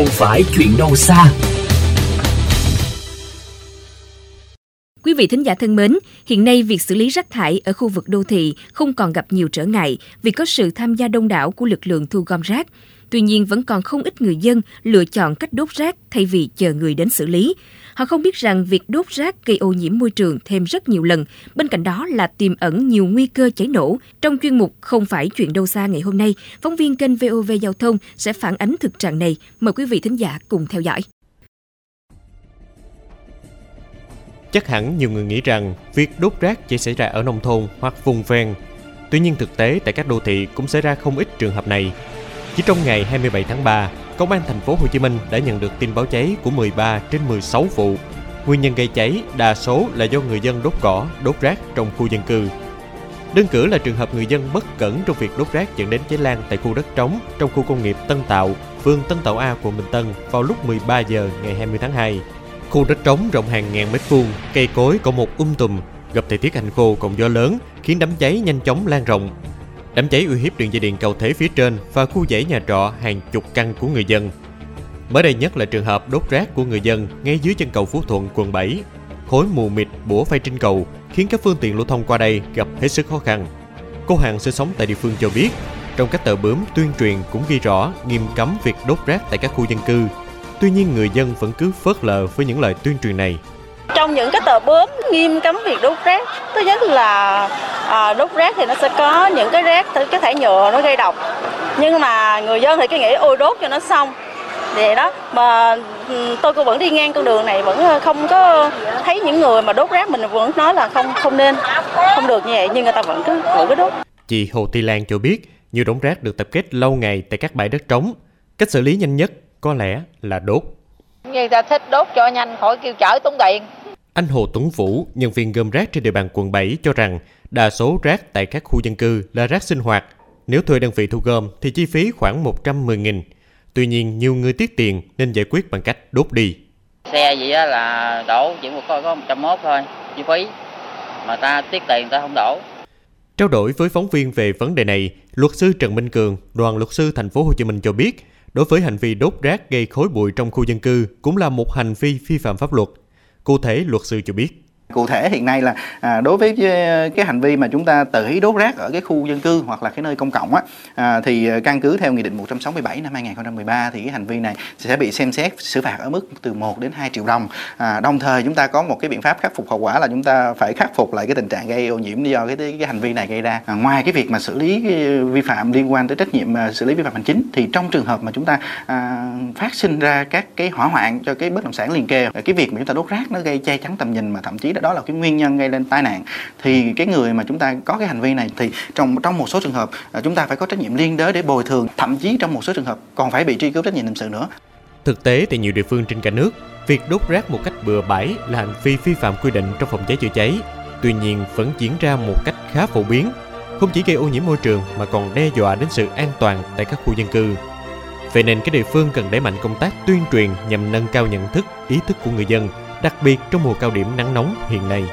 không phải chuyện đâu xa. Quý vị thính giả thân mến, hiện nay việc xử lý rác thải ở khu vực đô thị không còn gặp nhiều trở ngại vì có sự tham gia đông đảo của lực lượng thu gom rác. Tuy nhiên vẫn còn không ít người dân lựa chọn cách đốt rác thay vì chờ người đến xử lý. Họ không biết rằng việc đốt rác gây ô nhiễm môi trường thêm rất nhiều lần, bên cạnh đó là tiềm ẩn nhiều nguy cơ cháy nổ. Trong chuyên mục Không phải chuyện đâu xa ngày hôm nay, phóng viên kênh VOV Giao thông sẽ phản ánh thực trạng này. Mời quý vị thính giả cùng theo dõi. Chắc hẳn nhiều người nghĩ rằng việc đốt rác chỉ xảy ra ở nông thôn hoặc vùng ven. Tuy nhiên thực tế tại các đô thị cũng xảy ra không ít trường hợp này. Chỉ trong ngày 27 tháng 3, Công an thành phố Hồ Chí Minh đã nhận được tin báo cháy của 13 trên 16 vụ. Nguyên nhân gây cháy đa số là do người dân đốt cỏ, đốt rác trong khu dân cư. Đơn cử là trường hợp người dân bất cẩn trong việc đốt rác dẫn đến cháy lan tại khu đất trống trong khu công nghiệp Tân Tạo, phường Tân Tạo A, quận Bình Tân vào lúc 13 giờ ngày 20 tháng 2. Khu đất trống rộng hàng ngàn mét vuông, cây cối có một um tùm, gặp thời tiết hành khô cộng gió lớn khiến đám cháy nhanh chóng lan rộng. Đám cháy uy hiếp đường dây điện cầu thế phía trên và khu dãy nhà trọ hàng chục căn của người dân. Mới đây nhất là trường hợp đốt rác của người dân ngay dưới chân cầu Phú Thuận, quận 7. Khối mù mịt bủa phay trên cầu khiến các phương tiện lưu thông qua đây gặp hết sức khó khăn. Cô Hằng sinh sống tại địa phương cho biết, trong các tờ bướm tuyên truyền cũng ghi rõ nghiêm cấm việc đốt rác tại các khu dân cư. Tuy nhiên người dân vẫn cứ phớt lờ với những lời tuyên truyền này. Trong những cái tờ bướm nghiêm cấm việc đốt rác, thứ nhất là à, đốt rác thì nó sẽ có những cái rác cái thải nhựa nó gây độc. Nhưng mà người dân thì cái nghĩ ôi đốt cho nó xong vậy đó mà tôi cũng vẫn đi ngang con đường này vẫn không có thấy những người mà đốt rác mình vẫn nói là không không nên không được như vậy nhưng người ta vẫn cứ vẫn cứ đốt chị Hồ Thị Lan cho biết nhiều đống rác được tập kết lâu ngày tại các bãi đất trống cách xử lý nhanh nhất có lẽ là đốt người ta thích đốt cho nhanh khỏi kêu chở tốn tiền anh Hồ Tuấn Vũ, nhân viên gom rác trên địa bàn quận 7 cho rằng đa số rác tại các khu dân cư là rác sinh hoạt. Nếu thuê đơn vị thu gom thì chi phí khoảng 110.000. Tuy nhiên, nhiều người tiết tiền nên giải quyết bằng cách đốt đi. Xe gì á là đổ chỉ một có, có 101 thôi, chi phí. Mà ta tiết tiền ta không đổ. Trao đổi với phóng viên về vấn đề này, luật sư Trần Minh Cường, đoàn luật sư thành phố Hồ Chí Minh cho biết, đối với hành vi đốt rác gây khói bụi trong khu dân cư cũng là một hành vi vi phạm pháp luật. Cụ thể, luật sư cho biết. Cụ thể hiện nay là à, đối với à, cái hành vi mà chúng ta tự ý đốt rác ở cái khu dân cư hoặc là cái nơi công cộng á à, thì à, căn cứ theo nghị định 167 năm 2013 thì cái hành vi này sẽ bị xem xét xử phạt ở mức từ 1 đến 2 triệu đồng. À, đồng thời chúng ta có một cái biện pháp khắc phục hậu quả là chúng ta phải khắc phục lại cái tình trạng gây ô nhiễm do cái cái hành vi này gây ra. À, ngoài cái việc mà xử lý vi phạm liên quan tới trách nhiệm à, xử lý vi phạm hành chính thì trong trường hợp mà chúng ta à, phát sinh ra các cái hỏa hoạn cho cái bất động sản liền kề cái việc mà chúng ta đốt rác nó gây che chắn tầm nhìn mà thậm chí đó là cái nguyên nhân gây lên tai nạn thì cái người mà chúng ta có cái hành vi này thì trong trong một số trường hợp à, chúng ta phải có trách nhiệm liên đới để bồi thường thậm chí trong một số trường hợp còn phải bị truy cứu trách nhiệm hình sự nữa Thực tế tại nhiều địa phương trên cả nước, việc đốt rác một cách bừa bãi là hành vi vi phạm quy định trong phòng cháy chữa cháy. Tuy nhiên vẫn diễn ra một cách khá phổ biến, không chỉ gây ô nhiễm môi trường mà còn đe dọa đến sự an toàn tại các khu dân cư. Vậy nên các địa phương cần đẩy mạnh công tác tuyên truyền nhằm nâng cao nhận thức, ý thức của người dân đặc biệt trong mùa cao điểm nắng nóng hiện nay.